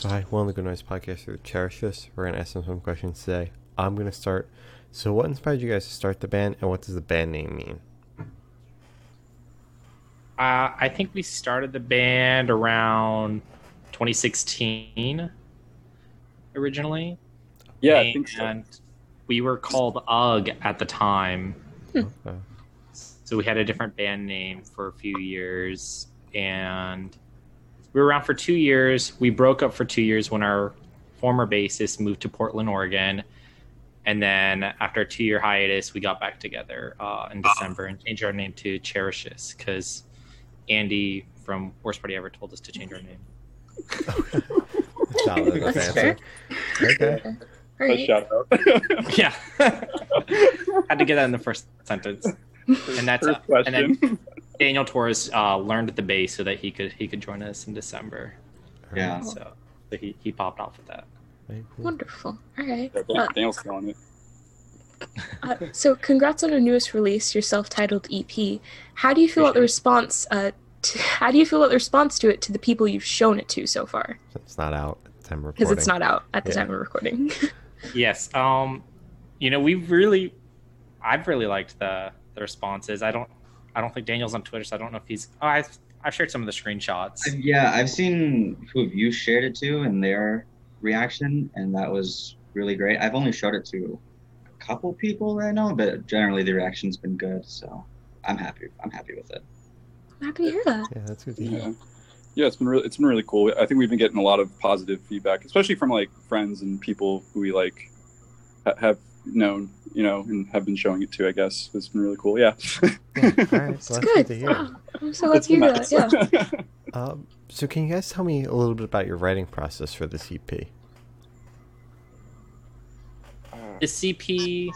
So hi, one of the Good Noise Podcast here. Cherish this. We're gonna ask them some questions today. I'm gonna start. So, what inspired you guys to start the band, and what does the band name mean? Uh, I think we started the band around 2016 originally. Yeah, I think so. And we were called UG at the time. Okay. So we had a different band name for a few years. And we were around for two years. We broke up for two years when our former bassist moved to Portland, Oregon. And then after a two year hiatus, we got back together uh, in December and changed our name to Cherishes because Andy from Worst Party Ever told us to change our name. Solid enough That's answer. Okay. Right. shout out. Yeah. Had to get that in the first sentence. And that's First uh, and then question. Daniel Torres uh, learned at the bass so that he could he could join us in December. Yeah. So, so he, he popped off with that. Very cool. Wonderful. All right. Yeah, Uh, Dan- Daniel's killing it. uh, so, congrats on your newest release, your self-titled EP. How do you feel about the response? Uh, to, how do you feel about the response to it to the people you've shown it to so far? It's not out. at the Time of Because it's not out at the Yeah. time of recording. Yes. Um, you know, we've really, I've really liked the the responses. I don't, I don't think Daniel's on Twitter, so I don't know if he's. Oh, I've I've shared some of the screenshots. Yeah, I've seen who of you shared it to and their reaction, and that was really great. I've only showed it to a couple people that I know, but generally the reaction's been good, so I'm happy. I'm happy with it. I'm happy to hear that. Yeah, that's good to hear. Yeah. Yeah, it's been really it's been really cool. I think we've been getting a lot of positive feedback, especially from like friends and people who we like ha- have known, you know, and have been showing it to. I guess it's been really cool. Yeah, Yeah, all right, It's that's good good. to hear. Wow. I'm so glad to hear been that. Yeah. Um, so, can you guys tell me a little bit about your writing process for this EP? the EP,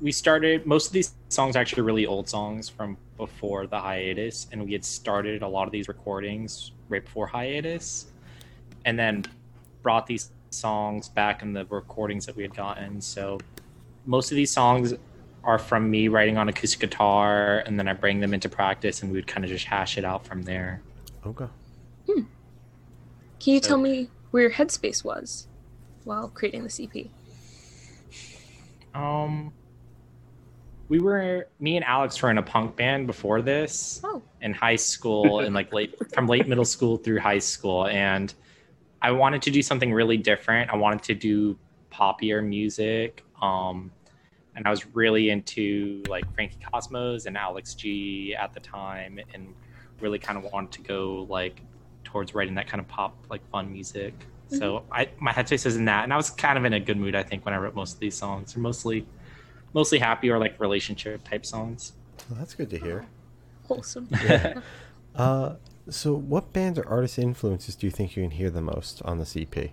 we started most of these songs are actually really old songs from before the hiatus, and we had started a lot of these recordings right before hiatus, and then brought these songs back in the recordings that we had gotten. So most of these songs are from me writing on acoustic guitar, and then I bring them into practice, and we would kind of just hash it out from there. Okay. Can you So- tell me where your headspace was while creating the EP? Um, we were me and Alex were in a punk band before this. Oh. in high school and like late from late middle school through high school and i wanted to do something really different i wanted to do poppier music um and i was really into like frankie cosmos and alex g at the time and really kind of wanted to go like towards writing that kind of pop like fun music so i my headspace was in that and i was kind of in a good mood i think when i wrote most of these songs they're mostly mostly happy or like relationship type songs Well, that's good to hear. Wholesome. Yeah. Uh, so, what bands or artist influences do you think you can hear the most on this EP?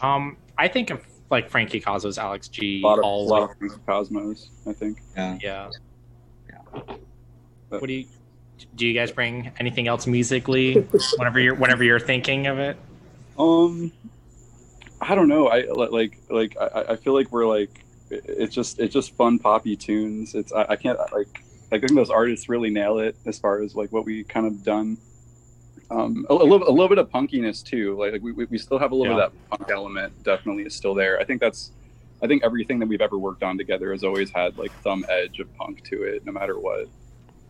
Um, I think of like Frankie Cosmos, Alex G, a lot of, a all lot of Cosmos. I think. Yeah. yeah. Yeah. What do you do? You guys bring anything else musically whenever you're whenever you're thinking of it? Um, I don't know. I like like I, I feel like we're like it's just it's just fun poppy tunes. It's I, I can't like I think those artists really nail it as far as like what we kind of done. Um, a, a little a little bit of punkiness too. Like, like we, we we still have a little Yeah. bit of that punk element. Definitely is still there. I think that's. I think everything that we've ever worked on together has always had like some edge of punk to it, no matter what.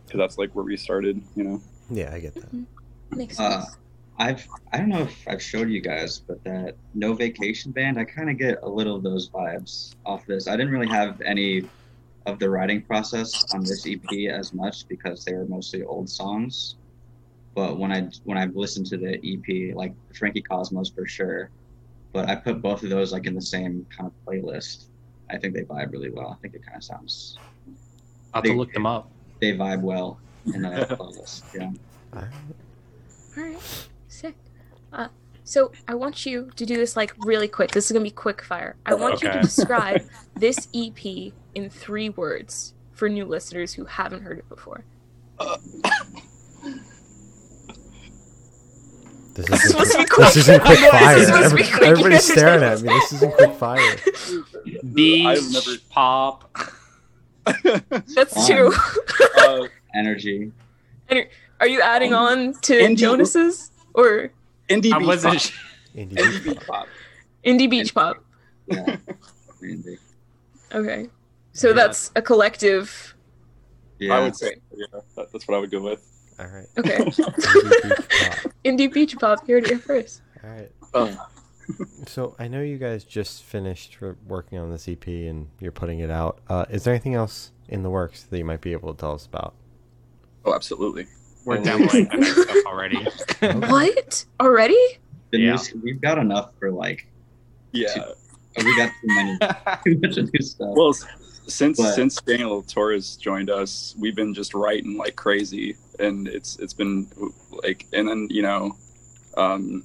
Because that's like where we started, you know. Yeah, I get that. Makes Uh. I've I don't know if I've showed you guys, but that No Vacation Band, I kind of get a little of those vibes off this. I didn't really have any of the writing process on this EP as much because they were mostly old songs. But when I when I've listened to the EP, like Frankie Cosmos for sure, but I put both of those like in the same kind of playlist. I think they vibe really well. I think it kind of sounds I'll have to look them up. they vibe well in a playlist. Yeah. All right. All right. Sick. Uh, so I want you to do this like really quick. This is gonna be quick fire. I want you to describe this EP in three words for new listeners who haven't heard it before. This This is supposed to be quick, quick. this isn't quick I this fire. is supposed to be Every- quick. everybody's staring at me. This isn't quick fire. Beach, I've never- pop. That's Fine. two. Uh, Energy. Are you adding Um, on to indie- Jonas's or Indie I beach wasn't. pop. sh- Indie Indie beach beach pop. indie beach pop? Yeah. Okay. So Yeah. that's a collective. Yeah. I would say, yeah, that, that's what I would go with. All right. Okay. Indie beach pop. indie beach pop. You heard it here first. All right. Uh, So I know you guys just finished working on this EP and you're putting it out. Uh, is there anything else in the works that you might be able to tell us about? oh, absolutely. We're demoing the next stuff already. What already? The Yeah. news, we've got enough for like. Yeah. oh, we got too many, too much of new stuff. Well, since But- since Daniel Torres joined us, we've been just writing like crazy, and it's it's been like, and then you know, um,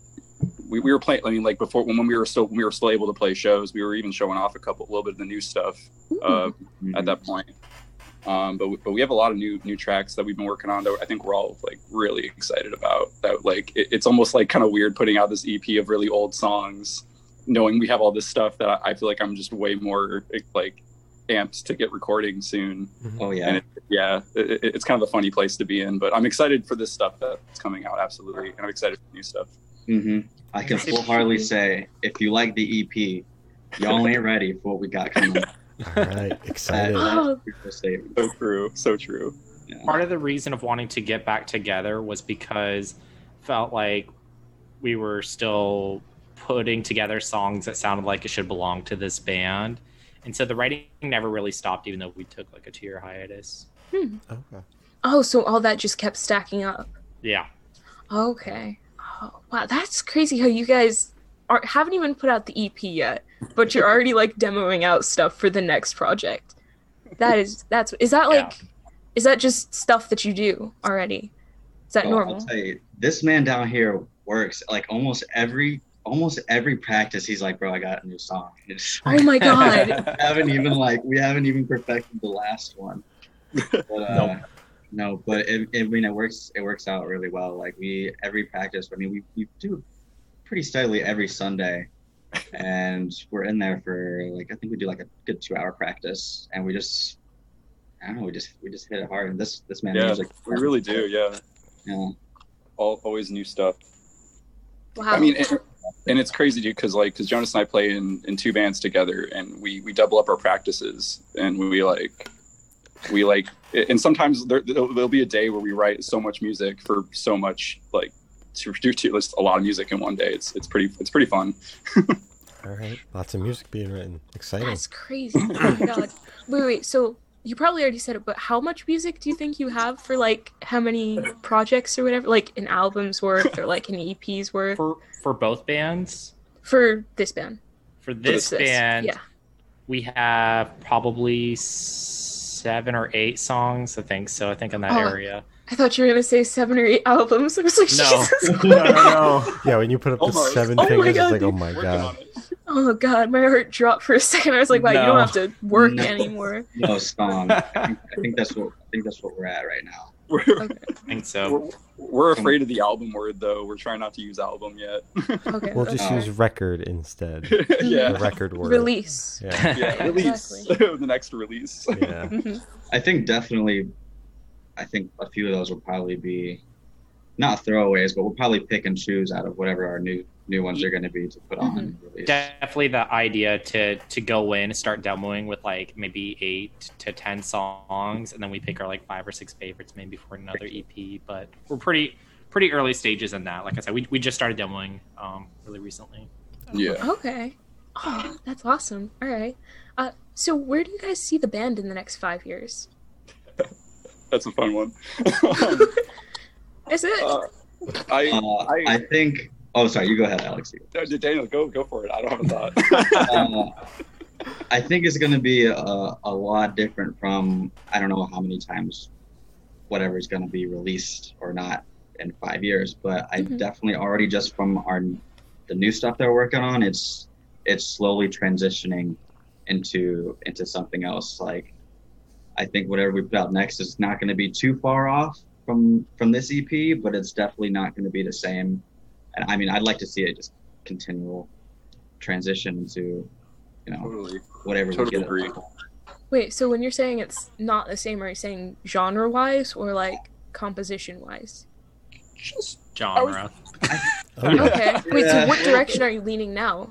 we, we were playing. I mean, like before when, when we were still when we were still able to play shows, we were even showing off a couple, a little bit of the new stuff uh, Mhm. at that point. Um, but we- but we have a lot of new new tracks that we've been working on that I think we're all like really excited about. That like it, it's almost like kind of weird putting out this EP of really old songs, knowing we have all this stuff that I, I feel like I'm just way more like amped to get recording soon. Oh And yeah. it, yeah, it, it- it's kind of a funny place to be in. But I'm excited for this stuff that's coming out absolutely, and I'm excited for new stuff. hmm I can full heartedly say if you like the EP, y'all ain't ready for what we got coming. All right. Excited. Oh. So true, so true. Yeah. Part of the reason of wanting to get back together was because felt like we were still putting together songs that sounded like it should belong to this band. And so the writing never really stopped, even though we took like a two year hiatus. Hmm. Okay. Oh, so all that just kept stacking up. Yeah. Okay. Oh, wow, that's crazy how you guys are haven't even put out the EP yet, but you're already like demoing out stuff for the next project. That is that's is that Yeah. like is that just stuff that you do already? Is that Oh, normal? I'll tell you, this man down here works like almost every almost every practice. He's like, bro, I got a new song. Oh my god. we haven't even like we haven't even perfected the last one. But, uh, Nope. No, but it, it, I mean, it works. It works out really well. Like we every practice. I mean, we we do pretty steadily every Sunday, and we're in there for like I think we do like a good two hour practice, and we just I don't know. We just we just hit it hard. And this this man Yeah, music. we really do. Yeah, Yeah. all always new stuff. Wow. I mean, and, and it's crazy, dude, because like, because Jonas and I play in, in two bands together, and we we double up our practices, and we like, we like, and sometimes there there'll, there'll be a day where we write so much music for so much like to do to list a lot of music in one day. It's it's pretty it's pretty fun. All right. Lots of music being written. Exciting. that's crazy. Oh my god. Wait, wait. So you probably already said it, but how much music do you think you have for like how many projects or whatever, like an album's worth or like an EP's worth For for both bands, for this band? for this This- band, yeah. we have probably seven or eight songs. I think so. I think in that Oh. area. I thought you were gonna say seven or eight albums. I was like, No. Jesus. no, no, no. Yeah, when you put up the Almost. seven Oh my fingers, God, it's like, oh my god. Oh god, my heart dropped for a second. I was like, wow, you don't have to work No. anymore. No song. I think, I think that's what I think that's what we're at right now. We're, Okay. I think so. we're, we're afraid of the album word though. We're trying not to use album yet. Okay. We'll just fair. use record instead. The yeah, record word. release. Yeah. yeah. Release Exactly. the next release. Yeah. Mhm. I think definitely. I think a few of those will probably be not throwaways, but we'll probably pick and choose out of whatever our new new ones are going to be to put on and release. Definitely the idea to to go in and start demoing with like maybe eight to ten songs, and then we pick our like five or six favorites maybe for another EP. But we're pretty pretty early stages in that. Like I said, we we just started demoing um really recently. Yeah. Okay. Oh, that's awesome. All right. Uh, so where do you guys see the band in the next five years? That's a fun one. Is it? Uh, I, Uh, I, I think. Oh, sorry. You go ahead, Alex. No, Daniel, go go for it. I don't have a thought. uh, I think it's going to be a, a lot different from I don't know how many times whatever is going to be released or not in five years, but I Mhm. definitely already just from our the new stuff they're working on, it's it's slowly transitioning into into something else. Like I think whatever we put out next is not going to be too far off from from this EP, but it's definitely not going to be the same. And I mean, I'd like to see it just continual transition into you know totally. whatever we Totally get. agree. Wait, so when you're saying it's not the same, are you saying genre wise or like composition wise? just genre. Oh, yeah. Okay. Wait, so what direction are you leaning now?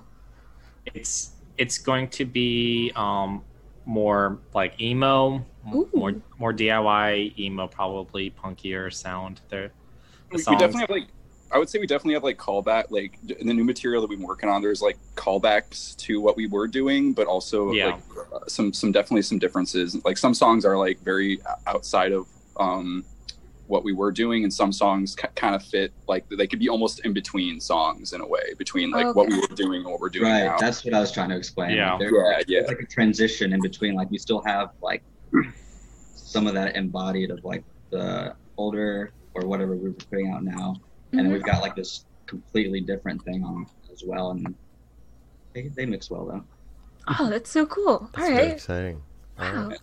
It's it's going to be um more like emo, Ooh. more more DIY emo, probably punkier sound. There, we, the we songs. definitely have like I would say we definitely have like callback like in the new material that we've been working on. There's like callbacks to what we were doing, but also Yeah. like uh, some some definitely some differences. Like some songs are like very outside of um what we were doing, and some songs k- kind of fit like they could be almost in between songs in a way between like what we were doing and what we're doing Right, now. that's what I was trying to explain. Yeah. Like, there- Yeah, yeah. It's like a transition in between. Like we still have like some of that embodied of like the older or whatever we're putting out now, and then Mhm. we've got like this completely different thing on as well, and they, they mix well though. Oh, that's so cool. That's All very right. exciting. All Wow. right.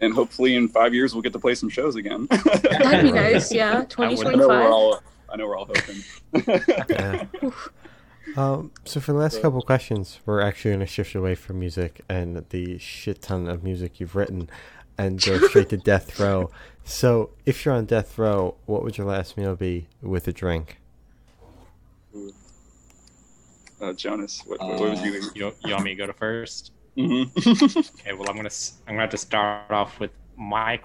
and hopefully in five years we'll get to play some shows again. That'd be nice. Yeah. would- I know we're 2025. all I know we're all hoping. Yeah. Um, so for the last couple of questions, we're actually going to shift away from music and the shit ton of music you've written, and go straight to death row. So if you're on death row, what would your last meal be with a drink? uh, Jonas, what, what was you? You, you want me to go to first? Mhm. Okay, well I'm gonna I'm gonna have to start off with my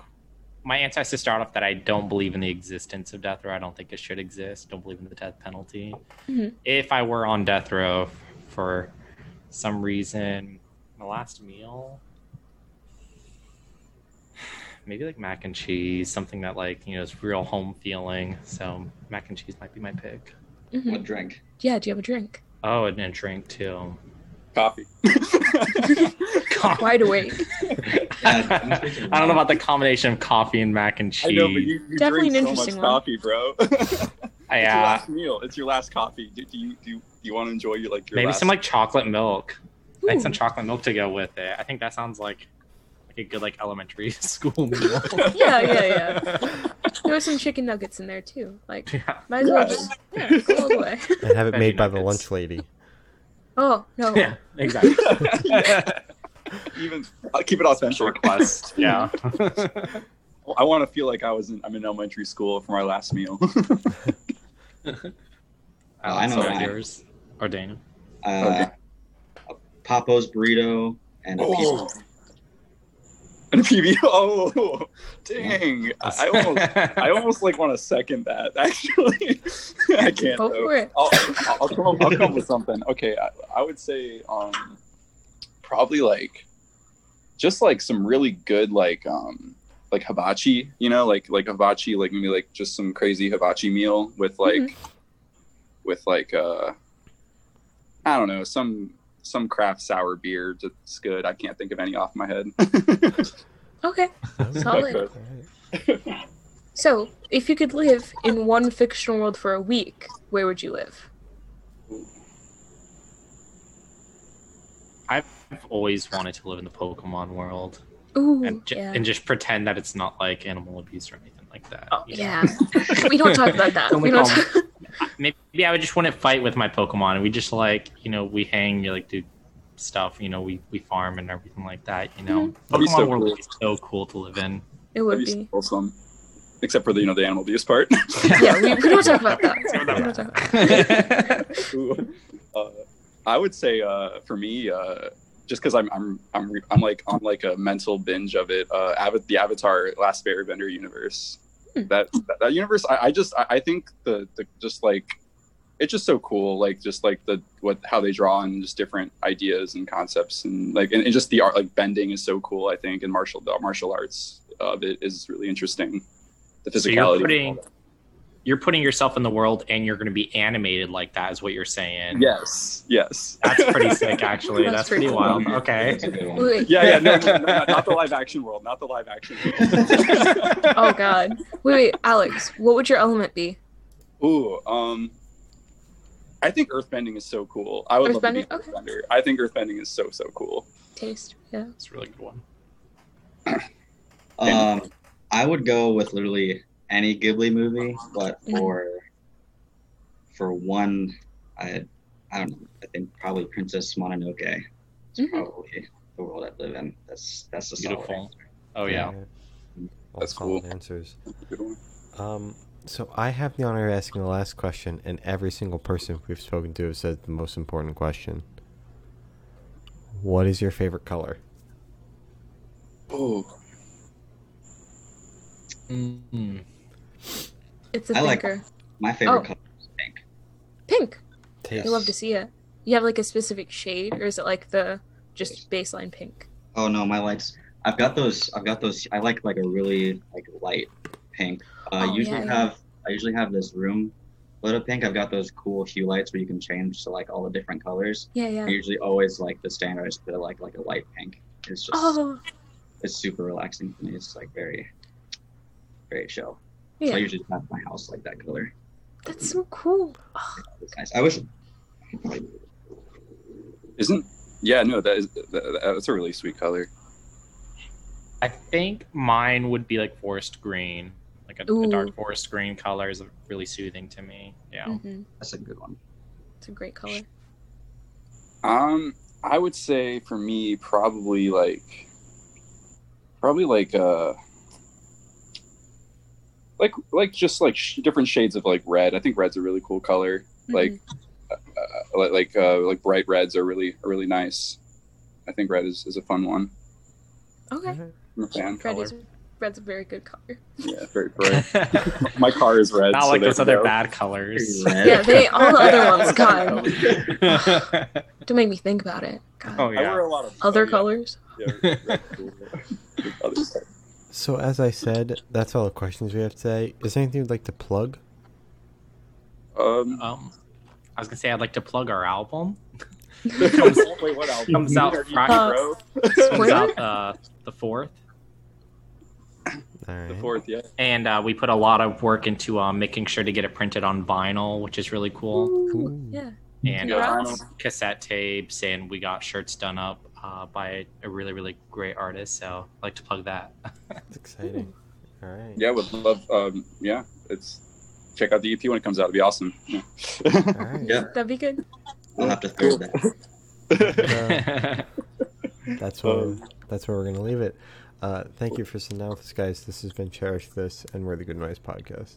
my answer has to start off that I don't believe in the existence of death row. I don't think it should exist. Don't believe in the death penalty. Mhm. If I were on death row for some reason, my last meal, maybe like mac and cheese, something that like you know is real home feeling. So mac and cheese might be my pick. Mhm. What drink? Yeah. Do you have a drink? Oh, and then drink too. Coffee. Wide awake. I don't know about the combination of coffee and mac and cheese. I know, but cheese. you, you Definitely drink an so much interesting one. coffee, bro. it's your Yeah, last meal. It's your last coffee. Do, do you do you, do you want to enjoy your like your maybe last... some like chocolate milk. Like some chocolate milk to go with it. I think that sounds like like a good like elementary school meal. Yeah, yeah, yeah. There was some chicken nuggets in there too. Like, yeah. might as well Yeah. just yeah, go all the way. And have it Veggie made by the lunch lady. Oh no. Yeah, exactly. Even I'll keep it authentic. Request. Yeah. I want to feel like I was in I'm in elementary school for my last meal. I know So mine. yours or Dana. Uh, a Papo's burrito and a Oh. pizza. And a PB. Oh, dang! I, I almost I almost like want to second that. Actually, I can't. Go for it. I'll, I'll, I'll come up, I'll come up with something. Okay, I, I would say um, probably like just like some really good like um like hibachi. You know, like like hibachi, like maybe like just some crazy hibachi meal with like with like uh I don't know some some craft sour beer that's good. I can't think of any off my head. Okay. Solid. So, if you could live in one fictional world for a week, where would you live? I've always wanted to live in the Pokemon world Ooh, and, ju- yeah. and just pretend that it's not like animal abuse or anything like that. Oh, yeah. we don't talk about that. Only We don't call- talk- maybe I would just wouldn't fight with my Pokemon, and we just like you know we hang, you like do stuff, you know we we farm and everything like that. You know, That'd be Pokemon so world cool. would be so cool to live in. it would be be. awesome. Except for the you know the animal abuse part. Yeah, we, we don't talk about that. Talk about that. Uh, I would say uh, for me, uh, just because I'm I'm I'm re- I'm like on like a mental binge of it. Uh, Ava- the Avatar Last Airbender universe. Hmm. That, that that universe, I, I just I, I think the the just like it's just so cool. Like just like the what how they draw and just different ideas and concepts and like and, and just the art like bending is so cool. I think and martial the martial arts of it is really interesting. The physicality. So you're putting that. You're putting yourself in the world, and you're going to be animated like that. Is what you're saying? Yes, yes. That's pretty sick, actually. That's That's, pretty pretty cool. wild. Okay. That's a good one. Wait, Yeah, yeah, no, no, no, no, not the live action world, not the live action world. oh god. Wait, wait, Alex, what would your element be? Ooh, um, I think earthbending is so cool. I would love to be Earthbending? Okay. earthbender. I think earthbending is so so cool. Taste. Yeah. it's a really good one. Um, I would go with literally any Ghibli movie, but for for one, I I don't know. I think probably Princess Mononoke is Mhm. probably the world I live in. That's that's a solid Beautiful. answer. Oh yeah. All That's solid cool. answers. Um, So I have the honor of asking the last question, and every single person we've spoken to has said the most important question. What is your favorite color? Oh, Mm. It's a I like- thinker. My favorite Oh. color is pink. Pink. Taste. I love to see it. You have like a specific shade, or is it like the just baseline pink? Oh no, my lights. I've got those. I've got those. I like like a really like light pink. Uh, Oh, usually yeah, yeah. have. I usually have this room lit up pink. I've got those cool hue lights where you can change to like all the different colors. Yeah, yeah. I usually always like the standard is put like like a light pink. It's just Oh, it's super relaxing for me. It's like very very chill. So yeah. I usually have my house like that color. That's so cool. Oh, It's nice. I wish. isn't? Yeah, no, that is that, that's a really sweet color. I think mine would be like forest green. Like a, a dark forest green color is really soothing to me. Yeah. mhm. That's a good one. It's a great color. Um, I would say for me, probably like, probably like uh, like like just like sh- different shades of like red. I think red's a really cool color. Like, Mhm. uh, like like uh, like bright reds are really are really nice. I think red is, is a fun one. okay. Alright. I'm a fan. Red is red's a very good color. Yeah, very bright. My car is red. Not so like there those other go. bad colors. Yeah, they all the other ones. God, oh don't make me think about it. God. I wear yeah. a lot of Other yeah, colors. Yeah, red's cool. Other stuff. So as I said, that's all the questions we have today. Is there anything you'd like to plug? Um, Um, I was gonna say I'd like to plug our album. wait, what else? Comes out Friday. Uh, bro? Comes out uh, the fourth, All right. The fourth, yeah. and uh, we put a lot of work into uh, making sure to get it printed on vinyl, which is really cool. Cool. Yeah. And Yeah, uh, cassette tapes, and we got shirts done up uh, by a really, really great artist. So I'd like to plug that. That's exciting. All right. Yeah, would love. Um, yeah, it's check out the EP when it comes out. It'd be awesome. Yeah. All right. Yeah. That'd be good. I'll have to throw that. That's where that's where we're gonna leave it. Uh, thank you for sitting down with us, guys. This has been Cherish This and We're the Good Noise Podcast.